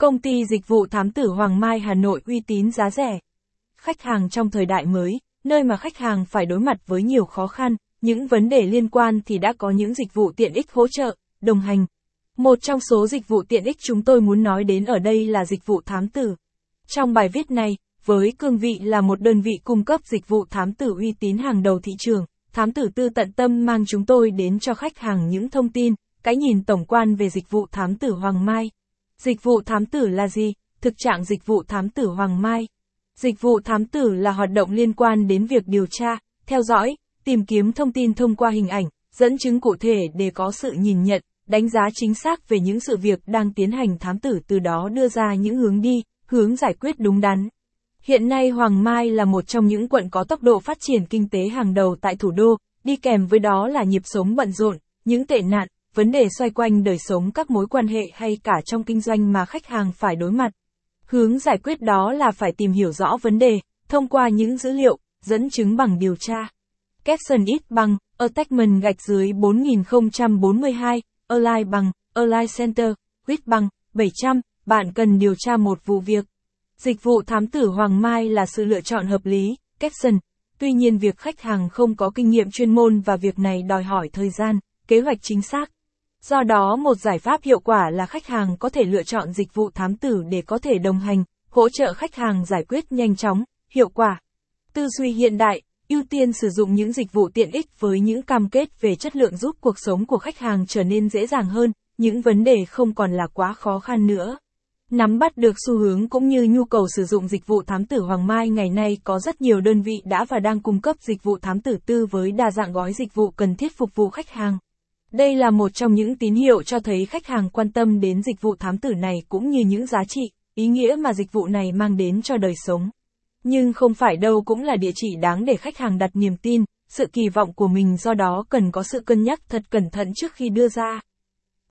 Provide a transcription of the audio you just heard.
Công ty dịch vụ thám tử Hoàng Mai Hà Nội uy tín giá rẻ. Khách hàng trong thời đại mới, nơi mà khách hàng phải đối mặt với nhiều khó khăn, những vấn đề liên quan thì đã có những dịch vụ tiện ích hỗ trợ, đồng hành. Một trong số dịch vụ tiện ích chúng tôi muốn nói đến ở đây là dịch vụ thám tử. Trong bài viết này, với cương vị là một đơn vị cung cấp dịch vụ thám tử uy tín hàng đầu thị trường, thám tử tư tận tâm mang chúng tôi đến cho khách hàng những thông tin, cái nhìn tổng quan về dịch vụ thám tử Hoàng Mai. Dịch vụ thám tử là gì? Thực trạng dịch vụ thám tử Hoàng Mai. Dịch vụ thám tử là hoạt động liên quan đến việc điều tra, theo dõi, tìm kiếm thông tin thông qua hình ảnh, dẫn chứng cụ thể để có sự nhìn nhận, đánh giá chính xác về những sự việc đang tiến hành thám tử từ đó đưa ra những hướng đi, hướng giải quyết đúng đắn. Hiện nay Hoàng Mai là một trong những quận có tốc độ phát triển kinh tế hàng đầu tại thủ đô, đi kèm với đó là nhịp sống bận rộn, những tệ nạn, vấn đề xoay quanh đời sống các mối quan hệ hay cả trong kinh doanh mà khách hàng phải đối mặt. Hướng giải quyết đó là phải tìm hiểu rõ vấn đề, thông qua những dữ liệu, dẫn chứng bằng điều tra. Capson ít bằng, Attachment gạch dưới 4042, Align bằng, Align Center, Quýt bằng, 700, bạn cần điều tra một vụ việc. Dịch vụ thám tử Hoàng Mai là sự lựa chọn hợp lý, Capson. Tuy nhiên việc khách hàng không có kinh nghiệm chuyên môn và việc này đòi hỏi thời gian, kế hoạch chính xác. Do đó một giải pháp hiệu quả là khách hàng có thể lựa chọn dịch vụ thám tử để có thể đồng hành, hỗ trợ khách hàng giải quyết nhanh chóng, hiệu quả. Tư duy hiện đại, ưu tiên sử dụng những dịch vụ tiện ích với những cam kết về chất lượng giúp cuộc sống của khách hàng trở nên dễ dàng hơn, những vấn đề không còn là quá khó khăn nữa. Nắm bắt được xu hướng cũng như nhu cầu sử dụng dịch vụ thám tử Hoàng Mai ngày nay có rất nhiều đơn vị đã và đang cung cấp dịch vụ thám tử tư với đa dạng gói dịch vụ cần thiết phục vụ khách hàng. Đây là một trong những tín hiệu cho thấy khách hàng quan tâm đến dịch vụ thám tử này cũng như những giá trị, ý nghĩa mà dịch vụ này mang đến cho đời sống. Nhưng không phải đâu cũng là địa chỉ đáng để khách hàng đặt niềm tin, sự kỳ vọng của mình do đó cần có sự cân nhắc thật cẩn thận trước khi đưa ra.